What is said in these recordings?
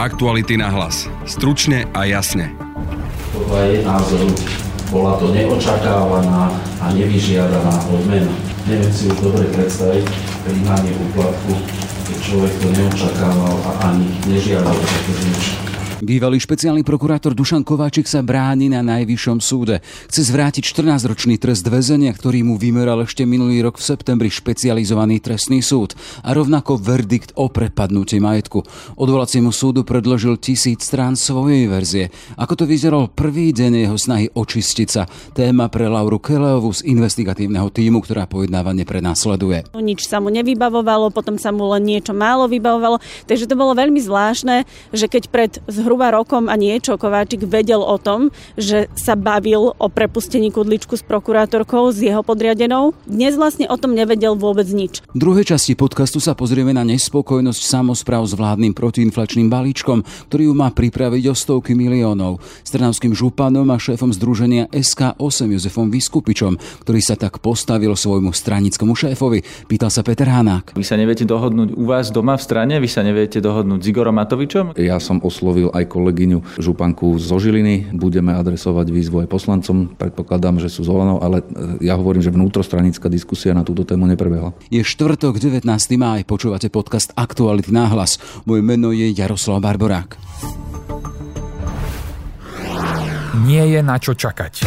Aktuality na hlas. Stručne a jasne. Podľa jej názoru bola to neočakávaná a nevyžiadaná odmena. Neviem si už dobre predstaviť príjmanie úplatku, keď človek to neočakával a ani nežiadal také niečo. Bývalý špeciálny prokurátor Dušan Kováčik sa bráni na najvyššom súde. Chce zvrátiť 14-ročný trest väzenia, ktorý mu vymeral ešte minulý rok v septembri špecializovaný trestný súd a rovnako verdikt o prepadnutí majetku. Odvolaciemu súdu predložil tisíc strán svojej verzie. Ako to vyzeral prvý deň jeho snahy očistiť sa. Téma pre Lauru Keleovu z investigatívneho týmu, ktorá pojednávanie prenásleduje. Nič sa mu nevybavovalo, potom sa mu len niečo málo vybavovalo, takže to bolo veľmi zvláštne, že keď pred zhru zhruba rokom a niečo Kováčik vedel o tom, že sa bavil o prepustení Kudličku s prokurátorkou, s jeho podriadenou. Dnes vlastne o tom nevedel vôbec nič. V druhej časti podcastu sa pozrieme na nespokojnosť samozpráv s vládnym protiinflačným balíčkom, ktorý ju má pripraviť o stovky miliónov. S trnavským županom a šéfom združenia SK8 Jozefom Vyskupičom, ktorý sa tak postavil svojmu stranickému šéfovi. Pýtal sa Peter Hanák. Vy sa neviete dohodnúť u vás doma v strane? Vy sa neviete dohodnúť s Igorom Matovičom? Ja som oslovil aj kolegyňu Županku zo Žiliny. Budeme adresovať výzvu aj poslancom. Predpokladám, že sú zvolenou, ale e, ja hovorím, že vnútrostranická diskusia na túto tému neprebehla. Je štvrtok, 19. máj, počúvate podcast Aktuality náhlas. Moje meno je Jaroslav Barborák. Nie je na čo čakať.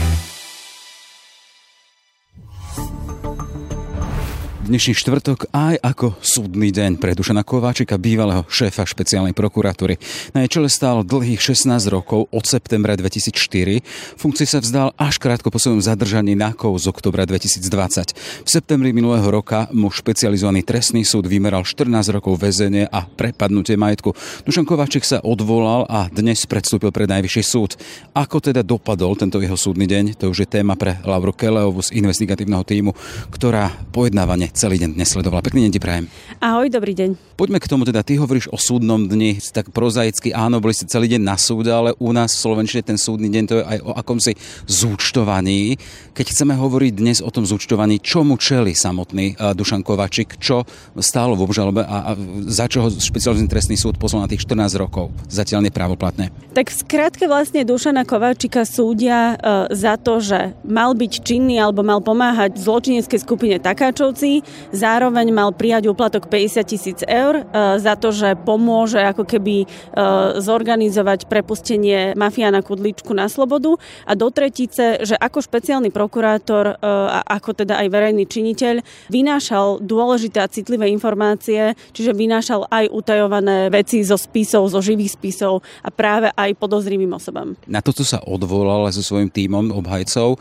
Dnešný štvrtok aj ako súdny deň pre Dušana Kováčika, bývalého šéfa špeciálnej prokuratúry. Na jej čele stál dlhých 16 rokov od septembra 2004. Funkcii sa vzdal až krátko po svojom zadržaní na z oktobra 2020. V septembri minulého roka mu špecializovaný trestný súd vymeral 14 rokov väzenie a prepadnutie majetku. Dušan Kováčik sa odvolal a dnes predstúpil pred najvyšší súd. Ako teda dopadol tento jeho súdny deň, to už je téma pre Lauru Keleovu z investigatívneho týmu, ktorá pojednávanie celý deň dnes sledovala. Pekný deň ti prajem. Ahoj, dobrý deň. Poďme k tomu, teda ty hovoríš o súdnom dni, tak prozaicky, áno, boli ste celý deň na súde, ale u nás v Slovenčine ten súdny deň to je aj o akomsi zúčtovaní. Keď chceme hovoriť dnes o tom zúčtovaní, čomu čeli samotný uh, Dušan Kovačik, čo stálo v obžalobe a, a za čo ho špecializovaný trestný súd poslal na tých 14 rokov, zatiaľ neprávoplatné. Tak v skratke vlastne Dušana Kovačika súdia uh, za to, že mal byť činný alebo mal pomáhať zločineckej skupine Takáčovci, Zároveň mal prijať úplatok 50 tisíc eur e, za to, že pomôže ako keby e, zorganizovať prepustenie mafiána Kudličku na slobodu a do tretice, že ako špeciálny prokurátor e, a ako teda aj verejný činiteľ vynášal dôležité a citlivé informácie, čiže vynášal aj utajované veci zo spisov, zo živých spisov a práve aj podozrivým osobám. Na toto sa odvolal so svojím tímom obhajcov.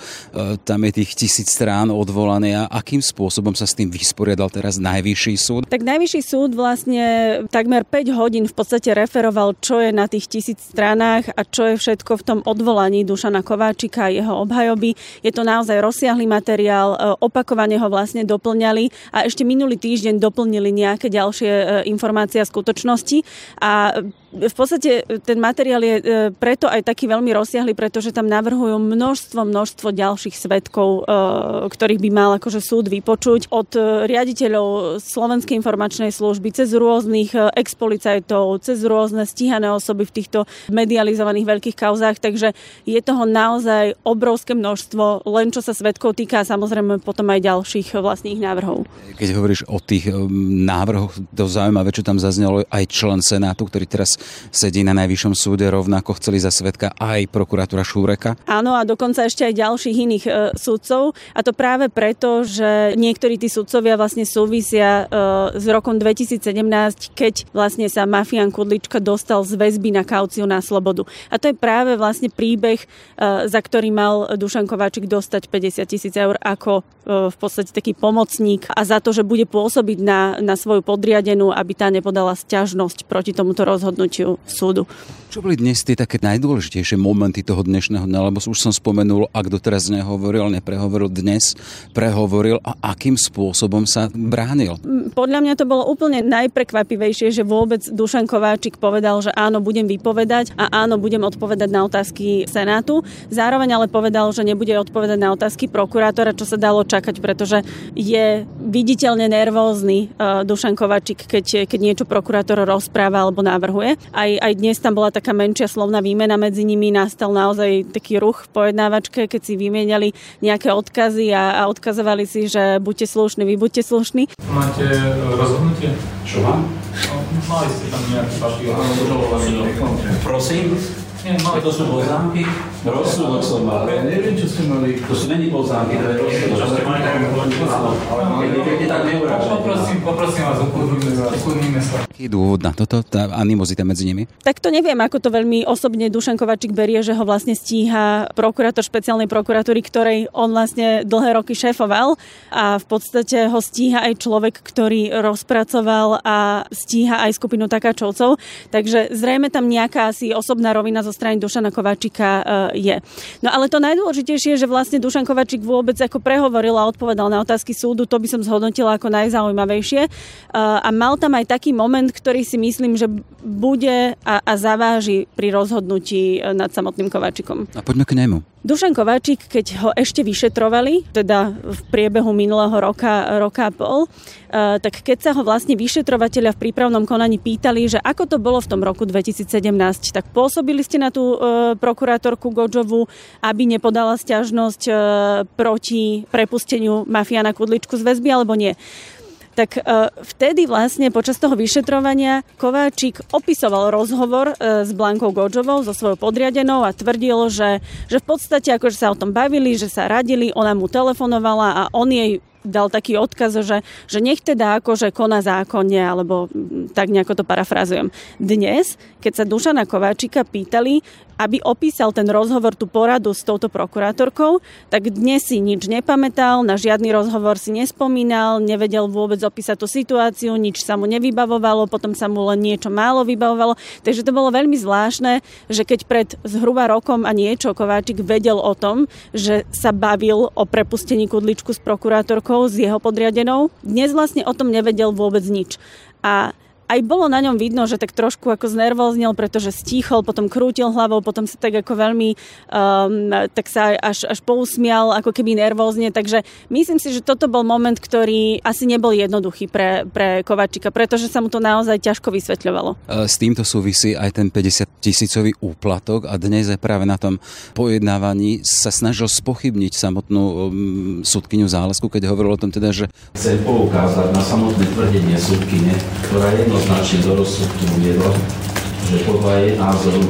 Tam je tých tisíc strán odvolané a akým spôsobom sa s tým vysporiadal teraz Najvyšší súd? Tak Najvyšší súd vlastne takmer 5 hodín v podstate referoval, čo je na tých tisíc stranách a čo je všetko v tom odvolaní Dušana Kováčika a jeho obhajoby. Je to naozaj rozsiahly materiál, e, opakovane ho vlastne doplňali a ešte minulý týždeň doplnili nejaké ďalšie e, informácie a skutočnosti a v podstate ten materiál je e, preto aj taký veľmi rozsiahly, pretože tam navrhujú množstvo, množstvo ďalších svetkov, ktorých by mal akože súd vypočuť. Od riaditeľov Slovenskej informačnej služby, cez rôznych e, expolicajtov, cez rôzne stíhané osoby v týchto medializovaných veľkých kauzách, takže je toho naozaj obrovské množstvo, len čo sa svetkov týka a samozrejme potom aj ďalších vlastných návrhov. Keď hovoríš o tých e, návrhoch, to zaujímavé, čo tam zaznelo aj člen Senátu, ktorý teraz sedí na Najvyššom súde, rovnako chceli za svetka aj prokuratúra Šúreka. Áno a dokonca ešte aj ďalších iných e, súdcov a to práve preto, že niektorí tí súdcovia sudcovia vlastne súvisia s rokom 2017, keď vlastne sa mafián Kudlička dostal z väzby na kauciu na slobodu. A to je práve vlastne príbeh, za ktorý mal Dušan Kováčik dostať 50 tisíc eur ako v podstate taký pomocník a za to, že bude pôsobiť na, na svoju podriadenú, aby tá nepodala sťažnosť proti tomuto rozhodnutiu súdu. Čo boli dnes tie také najdôležitejšie momenty toho dnešného dňa? Lebo už som spomenul, ak doteraz nehovoril, neprehovoril dnes, prehovoril a akým spôsobom sa bránil? Mm, podľa mňa to bolo úplne najprekvapivejšie, že vôbec Dušan Kováčik povedal, že áno, budem vypovedať a áno, budem odpovedať na otázky Senátu. Zároveň ale povedal, že nebude odpovedať na otázky prokurátora, čo sa dalo čakať, pretože je viditeľne nervózny uh, Dušan Kováčik, keď, keď niečo prokurátor rozpráva alebo navrhuje. Aj, aj dnes tam bola taká menšia slovná výmena medzi nimi, nastal naozaj taký ruch v pojednávačke, keď si vymieniali nejaké odkazy a, a odkazovali si, že buďte slušní, vy buďte slušní. Máte e, rozhodnutie? Čo mám? No, mali ste tam nejaký vaši Prosím? Nie, mali To sú poznámky? Rozsudok som mal. Ja neviem, čo ste mali. To sú není poznámky, to je rozsudok. Čo ste mali takú Ale keď tak neurážajte. Poprosím, poprosím vás, ukludníme sa. Aký dôvod na toto, tá animozita medzi nimi? Tak to neviem, ako to veľmi osobne Dušan Kovačik berie, že ho vlastne stíha prokurátor špeciálnej prokuratúry, ktorej on vlastne dlhé roky šéfoval a v podstate ho stíha aj človek, ktorý rozpracoval a stíha aj skupinu takáčovcov. Takže zrejme tam nejaká asi osobná rovina zo strany Dušana Kovačika e, je. No ale to najdôležitejšie že vlastne Dušan Kovačik vôbec ako prehovoril a odpovedal na otázky súdu, to by som zhodnotila ako najzaujímavejšie. E, a mal tam aj taký moment, ktorý si myslím, že bude a, a zaváži pri rozhodnutí e, nad samotným Kovačikom. A poďme k nemu. Dušan Kováčik, keď ho ešte vyšetrovali, teda v priebehu minulého roka, roka a pol, tak keď sa ho vlastne vyšetrovateľia v prípravnom konaní pýtali, že ako to bolo v tom roku 2017, tak pôsobili ste na tú prokurátorku Godžovu, aby nepodala stiažnosť proti prepusteniu mafiána Kudličku z väzby, alebo nie tak e, vtedy vlastne počas toho vyšetrovania Kováčik opisoval rozhovor e, s Blankou Godžovou, so svojou podriadenou a tvrdil, že, že v podstate akože sa o tom bavili, že sa radili, ona mu telefonovala a on jej dal taký odkaz, že, že nech teda akože koná zákonne, alebo tak nejako to parafrazujem. Dnes, keď sa Dušana Kováčika pýtali, aby opísal ten rozhovor, tú poradu s touto prokurátorkou, tak dnes si nič nepamätal, na žiadny rozhovor si nespomínal, nevedel vôbec opísať tú situáciu, nič sa mu nevybavovalo, potom sa mu len niečo málo vybavovalo. Takže to bolo veľmi zvláštne, že keď pred zhruba rokom a niečo Kováčik vedel o tom, že sa bavil o prepustení Kudličku s prokurátorkou, s jeho podriadenou, dnes vlastne o tom nevedel vôbec nič. A aj bolo na ňom vidno, že tak trošku ako znervoznil, pretože stíchol, potom krútil hlavou, potom sa tak ako veľmi, um, tak sa až, až pousmial, ako keby nervózne. Takže myslím si, že toto bol moment, ktorý asi nebol jednoduchý pre, pre Kovačika, pretože sa mu to naozaj ťažko vysvetľovalo. S týmto súvisí aj ten 50 tisícový úplatok a dnes je práve na tom pojednávaní sa snažil spochybniť samotnú um, súdkyňu Zálesku, keď hovoril o tom teda, že... Chcem poukázať na samotné tvrdenie súdkyne, ktorá jedno jednoznačne do rozsudku uviedla, že podľa jej názoru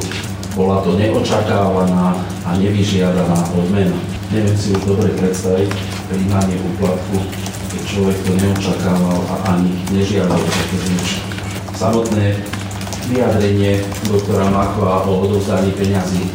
bola to neočakávaná a nevyžiadaná odmena. Neviem si už dobre predstaviť príjmanie úplatku, keď človek to neočakával a ani nežiadal také nič. Samotné vyjadrenie doktora Machova o odovzdaní peňazí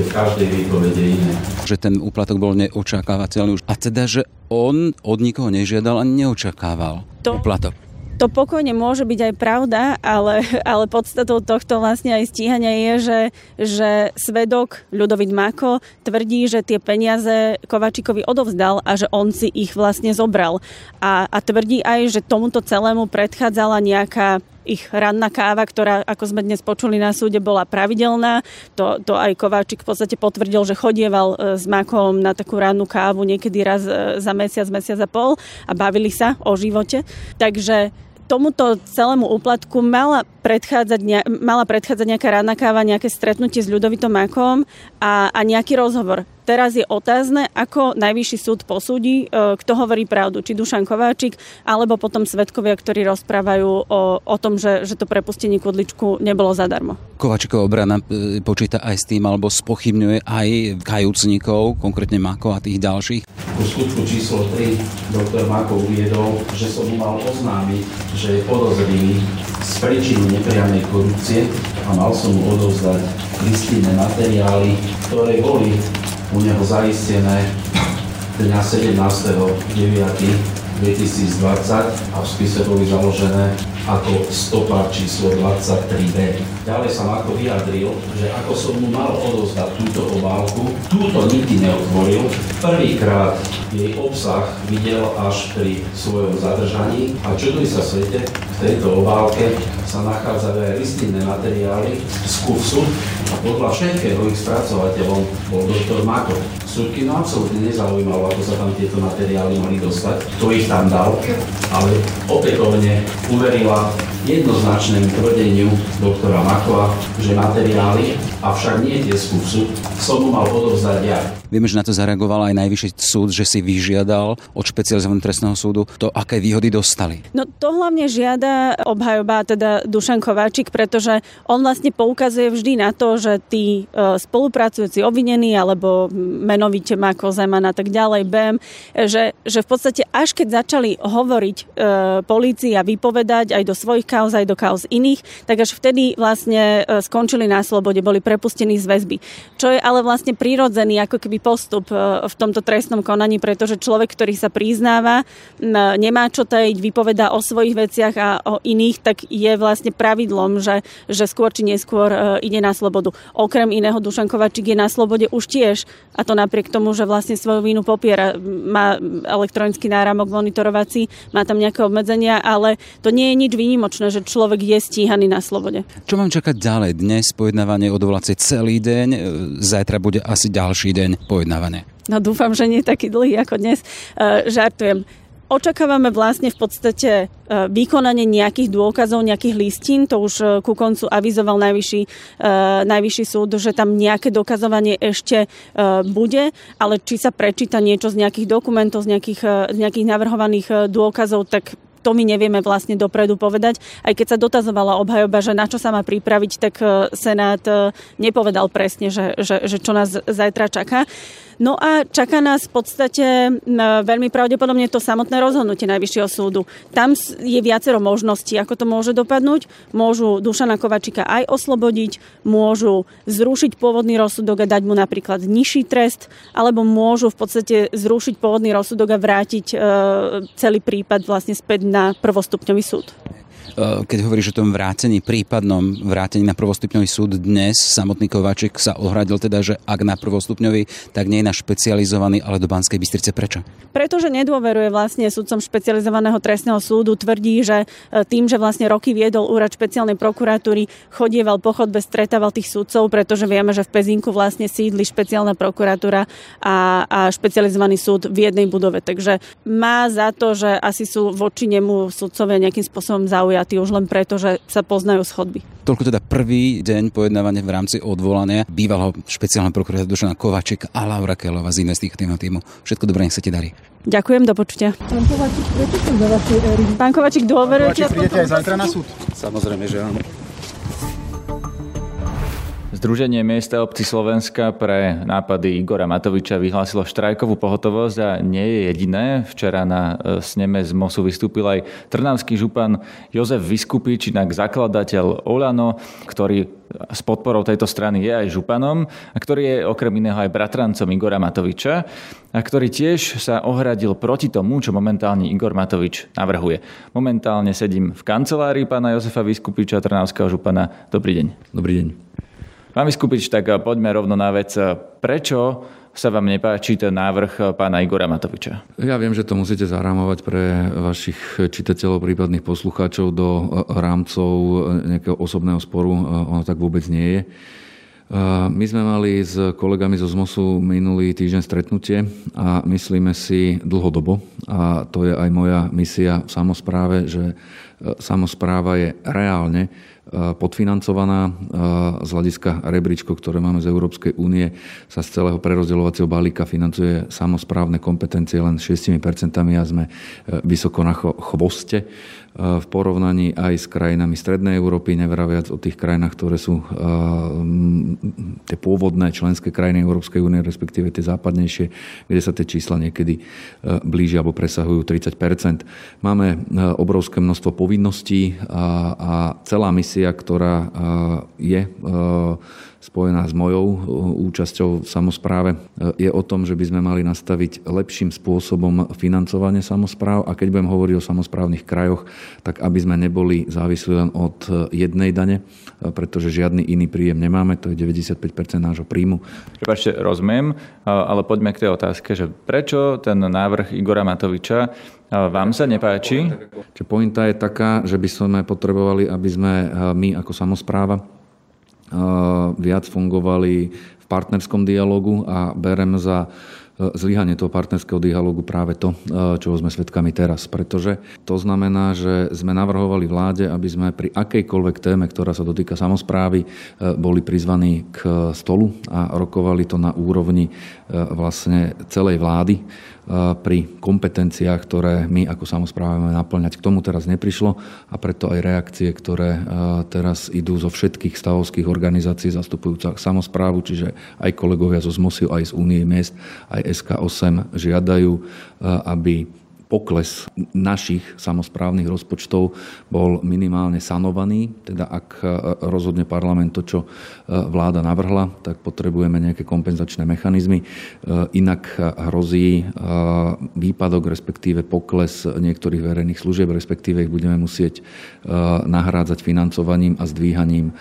je v každej výpovede iné. Že ten úplatok bol neočakávateľný. A teda, že on od nikoho nežiadal a neočakával to, úplatok to pokojne môže byť aj pravda, ale, ale podstatou tohto vlastne aj stíhania je, že, že svedok Ľudovit Mako tvrdí, že tie peniaze Kovačikovi odovzdal a že on si ich vlastne zobral. A, a tvrdí aj, že tomuto celému predchádzala nejaká ich ranná káva, ktorá, ako sme dnes počuli na súde, bola pravidelná. To, to aj Kováčik v podstate potvrdil, že chodieval e, s Makom na takú rannú kávu niekedy raz e, za mesiac, mesiac a pol a bavili sa o živote. Takže tomuto celému úplatku mala predchádzať, mala predchádzať nejaká rána káva, nejaké stretnutie s ľudovitom Makom a, a nejaký rozhovor. Teraz je otázne, ako najvyšší súd posúdi, kto hovorí pravdu, či Dušan Kováčik, alebo potom svetkovia, ktorí rozprávajú o, o tom, že, že to prepustenie Kudličku nebolo zadarmo. Kovačikova obrana počíta aj s tým, alebo spochybňuje aj kajúcnikov, konkrétne Mako a tých ďalších. V skutku číslo 3 doktor Mako uviedol, že som mu mal oznámiť, že je podozrivý z príčiny nepriamej korupcie a mal som mu odovzdať listinné materiály, ktoré boli u neho zaistené dňa 17.9. 2020 a v spise boli založené ako stopa číslo 23B. Ďalej sa ako vyjadril, že ako som mu mal odozdať túto obálku, túto nikdy neotvoril. Prvýkrát jej obsah videl až pri svojom zadržaní a čuduj sa svete, v tejto obálke sa nachádzajú aj listinné materiály z KUFSu a podľa všetkého ich spracovateľom bol doktor Mako. Súdky no absolútne nezaujímalo, ako sa tam tieto materiály mali dostať, kto ich tam dal, ale opätovne uverila jednoznačnému tvrdeniu doktora Makova, že materiály, avšak nie tie z som mu mal odovzdať ja. Vieme, že na to zareagoval aj najvyšší súd, že si vyžiadal od špecializovaného trestného súdu to, aké výhody dostali. No to hlavne žiada obhajoba, teda Dušan Kováčik, pretože on vlastne poukazuje vždy na to, že tí e, spolupracujúci obvinení alebo menovite Mako Zeman a tak ďalej, BM, že, že v podstate až keď začali hovoriť e, polícii a vypovedať aj do svojich kauz, aj do kauz iných, tak až vtedy vlastne e, skončili na slobode, boli prepustení z väzby. Čo je ale vlastne prirodzený ako keby postup e, v tomto trestnom konaní, pretože človek, ktorý sa priznáva, nemá čo tajiť, vypoveda o svojich veciach a o iných, tak je vlastne pravidlom, že, že skôr či neskôr e, ide na slobodu. Okrem iného Dušan Kovačík je na slobode už tiež a to napriek tomu, že vlastne svoju vínu popiera. Má elektronický náramok monitorovací, má tam nejaké obmedzenia, ale to nie je nič výnimočné, že človek je stíhaný na slobode. Čo mám čakať ďalej? Dnes pojednávanie odvolacie celý deň, e, zajtra bude asi ďalší deň pojednávania. No dúfam, že nie taký dlhý ako dnes. E, žartujem. Očakávame vlastne v podstate e, vykonanie nejakých dôkazov, nejakých listín. To už e, ku koncu avizoval najvyšší, najvyšší súd, že tam nejaké dokazovanie ešte bude, ale či sa prečíta niečo z nejakých dokumentov, z nejakých, z nejakých navrhovaných dôkazov, tak to my nevieme vlastne dopredu povedať. Aj keď sa dotazovala obhajoba, že na čo sa má pripraviť, tak e, Senát e, nepovedal presne, že, že, že čo nás zajtra čaká. No a čaká nás v podstate veľmi pravdepodobne to samotné rozhodnutie Najvyššieho súdu. Tam je viacero možností, ako to môže dopadnúť. Môžu Dušana Kovačika aj oslobodiť, môžu zrušiť pôvodný rozsudok a dať mu napríklad nižší trest, alebo môžu v podstate zrušiť pôvodný rozsudok a vrátiť e, celý prípad vlastne späť na prvostupňový súd. Eh, keď hovoríš o tom vrátení, prípadnom vrátení na prvostupňový súd dnes, samotný Kováčik sa ohradil teda, že ak na prvostupňový, tak nie je na špecializovaný, ale do Banskej Bystrice. Prečo? Pretože nedôveruje vlastne sudcom špecializovaného trestného súdu, tvrdí, že eh, tým, že vlastne roky viedol úrad špeciálnej prokuratúry, chodieval po chodbe, stretával tých sudcov, pretože vieme, že v Pezinku vlastne sídli špeciálna prokuratúra a, a špecializovaný súd v jednej budove. Takže má za to, že asi sú voči nemu sudcovia nejakým spôsobom zaujatí už len preto, že sa poznajú schodby. Toľko teda prvý deň pojednávania v rámci odvolania bývalého špeciálneho prokurátora Dušana Kovaček a Laura Kelova z investigatívneho týmu. Všetko dobré, nech sa ti darí. Ďakujem, do počutia. Pán Kovačik, prečo som za vašej éry? Pán Kovačik, dôverujete? Pán Kovačik, prídete aj zajtra na súd? Samozrejme, že áno. Združenie miesta obci Slovenska pre nápady Igora Matoviča vyhlásilo štrajkovú pohotovosť a nie je jediné. Včera na e, sneme z MOSu vystúpil aj trnavský župan Jozef Vyskupič, inak zakladateľ Olano, ktorý s podporou tejto strany je aj županom a ktorý je okrem iného aj bratrancom Igora Matoviča a ktorý tiež sa ohradil proti tomu, čo momentálne Igor Matovič navrhuje. Momentálne sedím v kancelárii pána Jozefa Vyskupiča, trnavského župana. Dobrý deň. Dobrý deň. Pán Vyskupič, tak poďme rovno na vec. Prečo sa vám nepáči ten návrh pána Igora Matoviča? Ja viem, že to musíte zarámovať pre vašich čitateľov, prípadných poslucháčov do rámcov nejakého osobného sporu. Ono tak vôbec nie je. My sme mali s kolegami zo ZMOSu minulý týždeň stretnutie a myslíme si dlhodobo, a to je aj moja misia v samozpráve, že samozpráva je reálne podfinancovaná. Z hľadiska rebríčkov, ktoré máme z Európskej únie, sa z celého prerozdeľovacieho balíka financuje samozprávne kompetencie len 6% a sme vysoko na chvoste v porovnaní aj s krajinami Strednej Európy, nevraviac o tých krajinách, ktoré sú tie pôvodné členské krajiny Európskej únie, respektíve tie západnejšie, kde sa tie čísla niekedy blížia alebo presahujú 30% Máme obrovské množstvo povinností a celá misia, ktorá je spojená s mojou uh, účasťou v samozpráve, uh, je o tom, že by sme mali nastaviť lepším spôsobom financovanie samozpráv a keď budem hovoriť o samozprávnych krajoch, tak aby sme neboli závislí len od uh, jednej dane, pretože žiadny iný príjem nemáme, to je 95% nášho príjmu. Prepačte, rozumiem, ale poďme k tej otázke, že prečo ten návrh Igora Matoviča vám sa nepáči? Čiže pointa je taká, že by sme potrebovali, aby sme my ako samozpráva viac fungovali v partnerskom dialogu a berem za e, zlyhanie toho partnerského dialogu práve to, e, čo sme svedkami teraz. Pretože to znamená, že sme navrhovali vláde, aby sme pri akejkoľvek téme, ktorá sa dotýka samozprávy, e, boli prizvaní k stolu a rokovali to na úrovni vlastne celej vlády pri kompetenciách, ktoré my ako samozpráva máme naplňať. K tomu teraz neprišlo a preto aj reakcie, ktoré teraz idú zo všetkých stavovských organizácií zastupujúcich samozprávu, čiže aj kolegovia zo ZMOSIu, aj z Únie miest, aj SK8 žiadajú, aby pokles našich samozprávnych rozpočtov bol minimálne sanovaný. Teda ak e, rozhodne parlament to, čo e, vláda navrhla, tak potrebujeme nejaké kompenzačné mechanizmy. E, inak hrozí výpadok, respektíve pokles niektorých verejných služieb, respektíve ich budeme musieť nahrádzať financovaním a zdvíhaním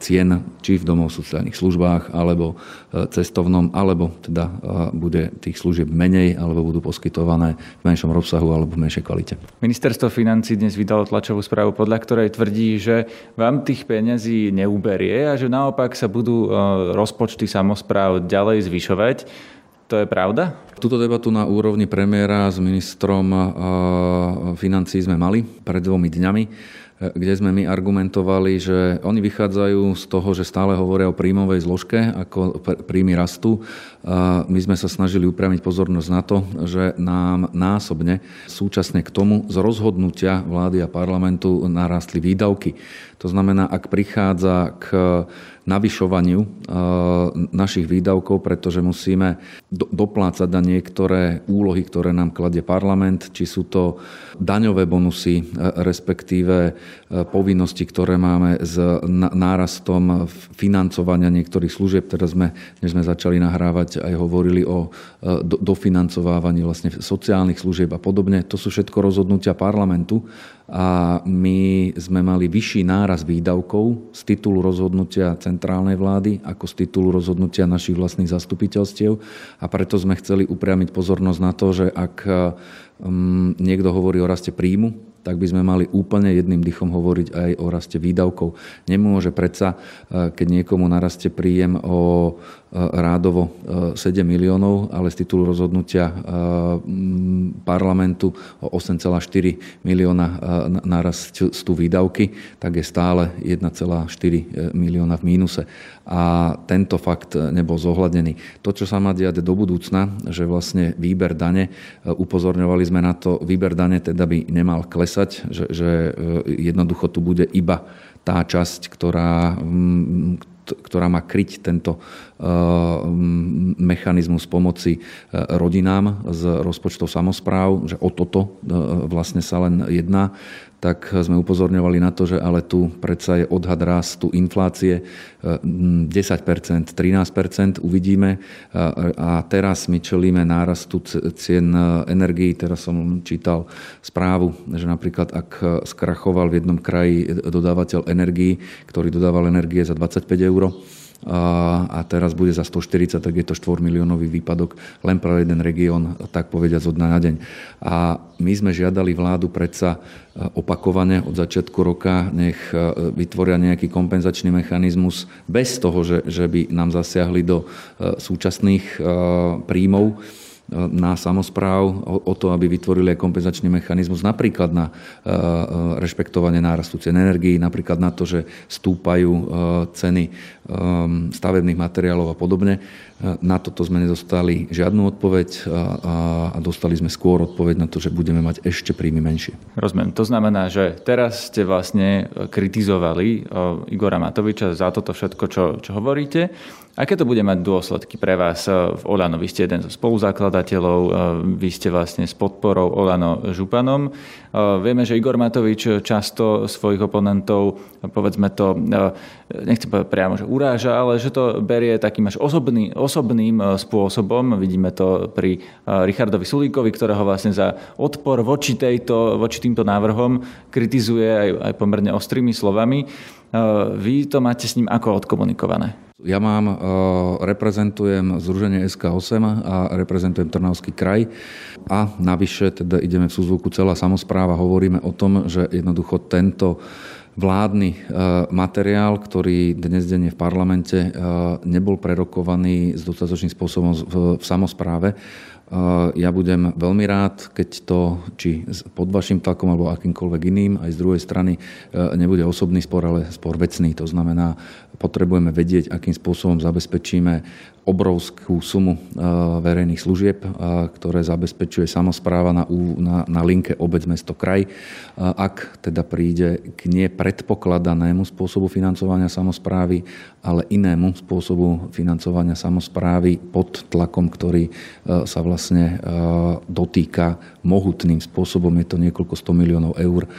cien, či v domov sociálnych službách, alebo e, cestovnom, alebo teda e, bude tých služieb menej, alebo budú poskytované v menšom rozsahu alebo v menšej kvalite. Ministerstvo financí dnes vydalo tlačovú správu, podľa ktorej tvrdí, že vám tých peniazí neuberie a že naopak sa budú e, rozpočty samozpráv ďalej zvyšovať. To je pravda? Túto debatu na úrovni premiéra s ministrom financí sme mali pred dvomi dňami kde sme my argumentovali, že oni vychádzajú z toho, že stále hovoria o príjmovej zložke, ako príjmy rastú. My sme sa snažili upriamiť pozornosť na to, že nám násobne súčasne k tomu z rozhodnutia vlády a parlamentu narastli výdavky. To znamená, ak prichádza k navyšovaniu našich výdavkov, pretože musíme doplácať na niektoré úlohy, ktoré nám kladie parlament, či sú to daňové bonusy, eh, respektíve eh, povinnosti, ktoré máme s nárastom financovania niektorých služieb. Teraz sme, než sme začali nahrávať, aj hovorili o dofinancovávaní vlastne sociálnych služieb a podobne. To sú všetko rozhodnutia parlamentu a my sme mali vyšší náraz výdavkov z titulu rozhodnutia centrálnej vlády ako z titulu rozhodnutia našich vlastných zastupiteľstiev a preto sme chceli upriamiť pozornosť na to, že ak um, niekto hovorí o raste príjmu, tak by sme mali úplne jedným dychom hovoriť aj o raste výdavkov. Nemôže predsa, e, keď niekomu narastie príjem o rádovo 7 e, miliónov, ale z titulu rozhodnutia parlamentu o 8,4 milióna narastú výdavky, tak je stále 1,4 milióna v mínuse. A tento fakt nebol zohľadnený. To, čo sa má diať do budúcna, že vlastne výber dane, upozorňovali sme na to, výber dane teda by nemal klesať že, že e, jednoducho tu bude iba tá časť, ktorá, ktorá má kryť tento e, mechanizmus pomoci e, rodinám z rozpočtov samozpráv, že o toto vlastne sa len jedná tak sme upozorňovali na to, že ale tu predsa je odhad rastu inflácie 10%, 13%, uvidíme. A teraz my čelíme nárastu cien energií. Teraz som čítal správu, že napríklad ak skrachoval v jednom kraji dodávateľ energií, ktorý dodával energie za 25 eur, a teraz bude za 140, tak je to 4 miliónový výpadok len pre jeden región, tak povediať zo dna na deň. A my sme žiadali vládu predsa e, opakovane od začiatku roka, nech e, vytvoria nejaký kompenzačný mechanizmus bez toho, že, že by nám zasiahli do e, súčasných príjmov na samozpráv o to, aby vytvorili aj kompenzačný mechanizmus napríklad na rešpektovanie nárastu cien energií, napríklad na to, že stúpajú ceny stavebných materiálov a podobne. Na toto sme nedostali žiadnu odpoveď a dostali sme skôr odpoveď na to, že budeme mať ešte príjmy menšie. Rozumiem. To znamená, že teraz ste vlastne kritizovali Igora Matoviča za toto všetko, čo, čo hovoríte. Aké to bude mať dôsledky pre vás v Olano? Vy ste jeden zo spoluzakladateľov, vy ste vlastne s podporou Olano Županom. Vieme, že Igor Matovič často svojich oponentov, povedzme to, nechcem povedať priamo, že uráža, ale že to berie takým až osobný, osobným spôsobom. Vidíme to pri Richardovi Sulíkovi, ktorého vlastne za odpor voči, tejto, voči týmto návrhom kritizuje aj, aj pomerne ostrými slovami. Vy to máte s ním ako odkomunikované? Ja mám, e, reprezentujem Združenie SK8 a reprezentujem Trnavský kraj a navyše teda ideme v súzvuku celá samozpráva, hovoríme o tom, že jednoducho tento vládny e, materiál, ktorý dnes denne v parlamente e, nebol prerokovaný s dostatočným spôsobom v samozpráve ja budem veľmi rád, keď to, či pod vašim tlakom alebo akýmkoľvek iným, aj z druhej strany nebude osobný spor, ale spor vecný. To znamená, potrebujeme vedieť, akým spôsobom zabezpečíme obrovskú sumu eh, verejných služieb, eh, ktoré zabezpečuje samozpráva na, na, na linke obec, mesto, kraj. Eh, ak teda príde k nepredpokladanému spôsobu financovania samozprávy, ale inému spôsobu financovania samozprávy pod tlakom, ktorý sa vlastne dotýka mohutným spôsobom, je to niekoľko 100 miliónov eur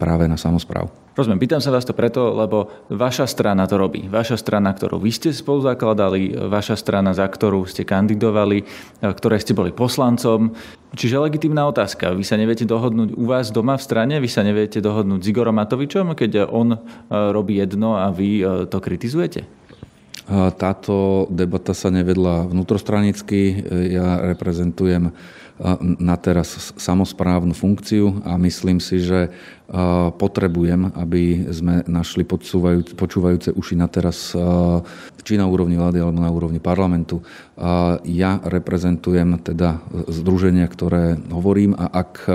práve na samozprávu. Rozumiem, pýtam sa vás to preto, lebo vaša strana to robí. Vaša strana, ktorú vy ste spolu zakladali, vaša strana, za ktorú ste kandidovali, ktoré ste boli poslancom. Čiže legitimná otázka. Vy sa neviete dohodnúť u vás doma v strane, vy sa neviete dohodnúť s Igorom Matovičom, keď on e, robí jedno a vy e, to kritizujete? Táto debata sa nevedla vnútrostranicky. Ja reprezentujem na teraz samozprávnu funkciu a myslím si, že potrebujem, aby sme našli počúvajúce uši na teraz, či na úrovni vlády alebo na úrovni parlamentu. Ja reprezentujem teda združenia, ktoré hovorím a ak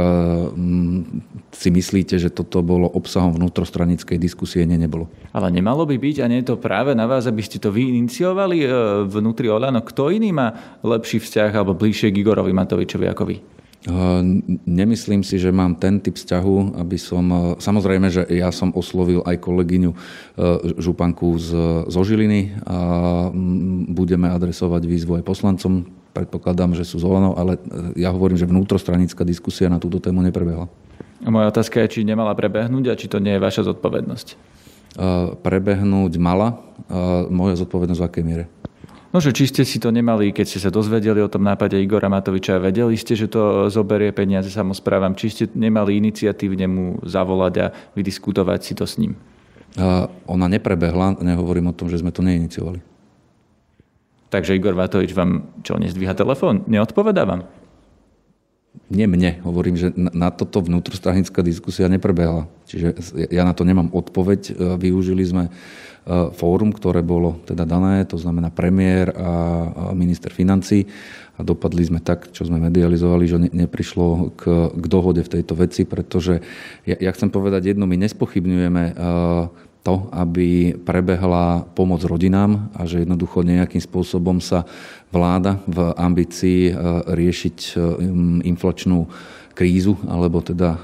si myslíte, že toto bolo obsahom vnútrostranickej diskusie, nie, nebolo. Ale nemalo by byť a nie je to práve na vás, aby ste to vy iniciovali e, vnútri Olano. Kto iný má lepší vzťah alebo bližšie k Igorovi Matovičovi ako vy? Nemyslím si, že mám ten typ vzťahu, aby som... Samozrejme, že ja som oslovil aj kolegyňu Županku z, zo Žiliny a budeme adresovať výzvu aj poslancom. Predpokladám, že sú z Olanov, ale ja hovorím, že vnútrostranická diskusia na túto tému neprebehla. A moja otázka je, či nemala prebehnúť a či to nie je vaša zodpovednosť. Prebehnúť mala. Moja zodpovednosť v akej miere? No, že či ste si to nemali, keď ste sa dozvedeli o tom nápade Igora Matoviča, vedeli ste, že to zoberie peniaze samozprávam, či ste nemali iniciatívne mu zavolať a vydiskutovať si to s ním? A ona neprebehla, nehovorím o tom, že sme to neiniciovali. Takže Igor Matovič vám čo, nezdvíha telefón? Neodpovedá vám? Nie mne, hovorím, že na toto vnútrostranická diskusia neprebehla. Čiže ja na to nemám odpoveď. Využili sme E, fórum, ktoré bolo teda dané, to znamená premiér a minister financí. A dopadli sme tak, čo sme medializovali, že neprišlo k, k dohode v tejto veci, pretože ja, ja chcem povedať jedno, my nespochybňujeme e, to, aby prebehla pomoc rodinám a že jednoducho nejakým spôsobom sa vláda v ambícii e, riešiť inflačnú krízu alebo teda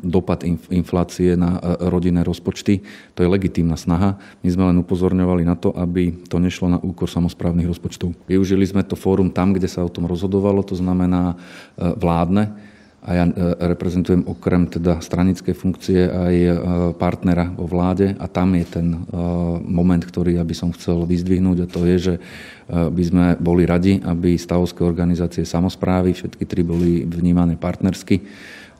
dopad inflácie na rodinné rozpočty. To je legitímna snaha. My sme len upozorňovali na to, aby to nešlo na úkor samozprávnych rozpočtov. Využili sme to fórum tam, kde sa o tom rozhodovalo, to znamená vládne a ja e, reprezentujem okrem teda stranickej funkcie aj e, partnera vo vláde a tam je ten e, moment, ktorý ja by som chcel vyzdvihnúť a to je, že by sme boli radi, aby stavovské organizácie samozprávy, všetky tri boli vnímané partnersky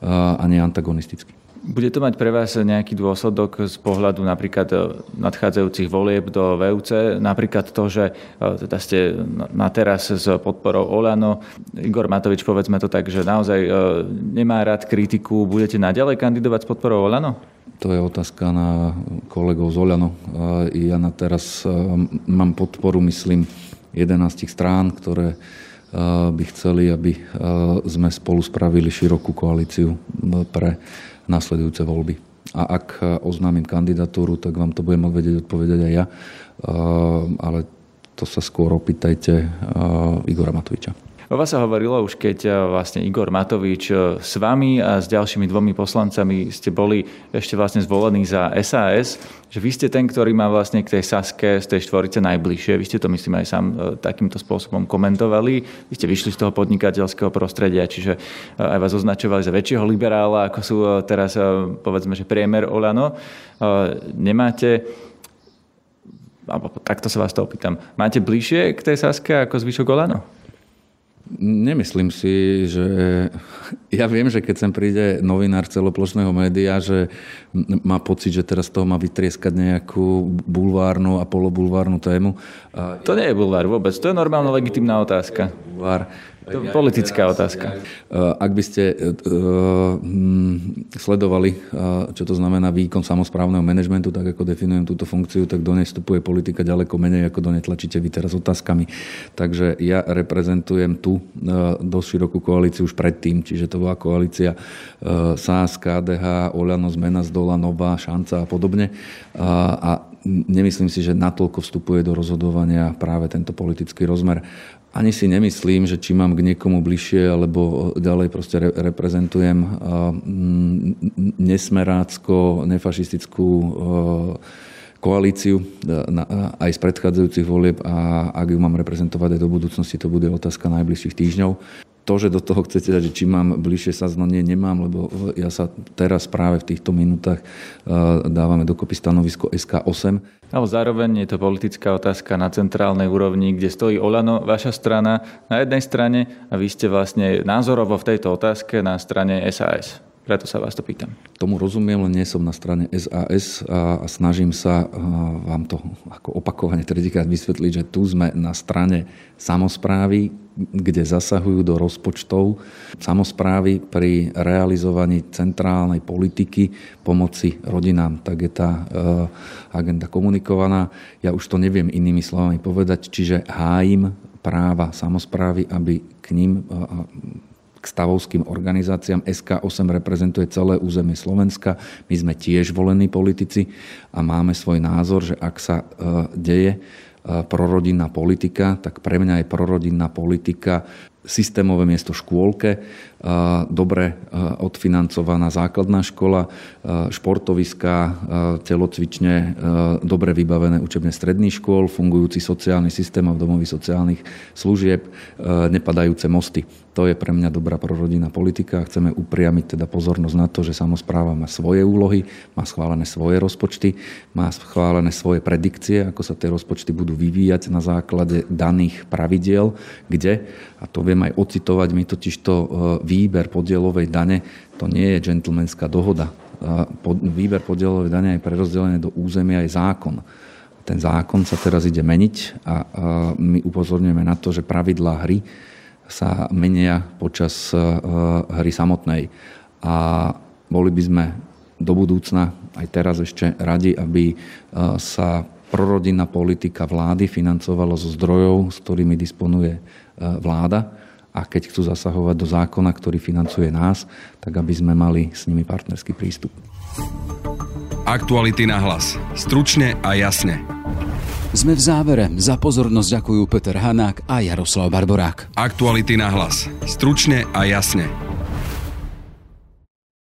a nie antagonisticky. Bude to mať pre vás nejaký dôsledok z pohľadu napríklad e, nadchádzajúcich volieb do VUC? Napríklad to, že e, teda ste na teraz s podporou Olano. Igor Matovič, povedzme to tak, že naozaj e, nemá rád kritiku. Budete naďalej kandidovať s podporou Olano? To je otázka na kolegov z Olano. Ja na teraz mám podporu, myslím, 11 strán, ktoré by chceli, aby sme spolu spravili širokú koalíciu pre nasledujúce voľby. A ak oznámim kandidatúru, tak vám to budem vedieť odpovedať aj ja. Ale to sa skôr opýtajte Igora Matoviča. O vás sa hovorilo už, keď e, vlastne Igor Matovič e, s vami a s ďalšími dvomi poslancami ste boli ešte vlastne zvolení za SAS, že vy ste ten, ktorý má vlastne k tej Saske z tej štvorice najbližšie. Vy ste to, myslím, aj sám e, takýmto spôsobom komentovali. Vy ste vyšli z toho podnikateľského prostredia, čiže aj vás označovali za väčšieho liberála, ako sú teraz, povedzme, že priemer Olano. Nemáte alebo takto sa vás to opýtam. Máte bližšie k tej Saske ako zvyšok Olano? Nemyslím si, že... Ja viem, že keď sem príde novinár celoplošného média, že má pocit, že teraz toho má vytrieskať nejakú bulvárnu a polobulvárnu tému. To nie je bulvár vôbec, to je normálna legitimná otázka. Bulvár. To je politická otázka. Ak by ste hm, sledovali, čo to znamená výkon samozprávneho manažmentu, tak ako definujem túto funkciu, tak do nej vstupuje politika ďaleko menej, ako do nej tlačíte vy teraz otázkami. Takže ja reprezentujem tu e, dosť širokú koalíciu už predtým, čiže to bola koalícia SAS, KDH, Oľano, Zmena z dola, Nová, Šanca a podobne. A nemyslím si, že natoľko vstupuje do rozhodovania práve tento politický rozmer. Ani si nemyslím, že či mám k niekomu bližšie, alebo ďalej proste reprezentujem nesmerácko, nefašistickú koalíciu aj z predchádzajúcich volieb a ak ju mám reprezentovať aj do budúcnosti, to bude otázka najbližších týždňov to, že do toho chcete dať, že či mám bližšie sa no nie, nemám, lebo ja sa teraz práve v týchto minútach dávame dokopy stanovisko SK8. Ale zároveň je to politická otázka na centrálnej úrovni, kde stojí Olano, vaša strana na jednej strane a vy ste vlastne názorovo v tejto otázke na strane SAS. Preto sa vás to pýtam. Tomu rozumiem, len nie som na strane SAS a, a snažím sa vám to ako opakovane tretíkrát vysvetliť, že tu sme na strane samozprávy, kde zasahujú do rozpočtov samozprávy pri realizovaní centrálnej politiky pomoci rodinám. Tak je tá e, agenda komunikovaná. Ja už to neviem inými slovami povedať, čiže hájim práva samozprávy, aby k ním e, k stavovským organizáciám. SK8 reprezentuje celé územie Slovenska. My sme tiež volení politici a máme svoj názor, že ak sa deje prorodinná politika, tak pre mňa je prorodinná politika systémové miesto škôlke, dobre odfinancovaná základná škola, športoviská, telocvične, dobre vybavené učebné stredných škôl, fungujúci sociálny systém a domovy sociálnych služieb, nepadajúce mosty. To je pre mňa dobrá prorodinná politika a chceme upriamiť teda pozornosť na to, že samozpráva má svoje úlohy, má schválené svoje rozpočty, má schválené svoje predikcie, ako sa tie rozpočty budú vyvíjať na základe daných pravidiel, kde, a to viem aj ocitovať, my totiž to výber podielovej dane, to nie je džentlmenská dohoda. Výber podielovej dane je prerozdelenie do územia aj zákon. Ten zákon sa teraz ide meniť a my upozorňujeme na to, že pravidlá hry sa menia počas hry samotnej. A boli by sme do budúcna, aj teraz ešte radi, aby sa prorodinná politika vlády financovala zo zdrojov, s ktorými disponuje vláda a keď chcú zasahovať do zákona, ktorý financuje nás, tak aby sme mali s nimi partnerský prístup. Aktuality na hlas. Stručne a jasne. Sme v závere. Za pozornosť ďakujú Peter Hanák a Jaroslav Barborák. Aktuality na hlas. Stručne a jasne.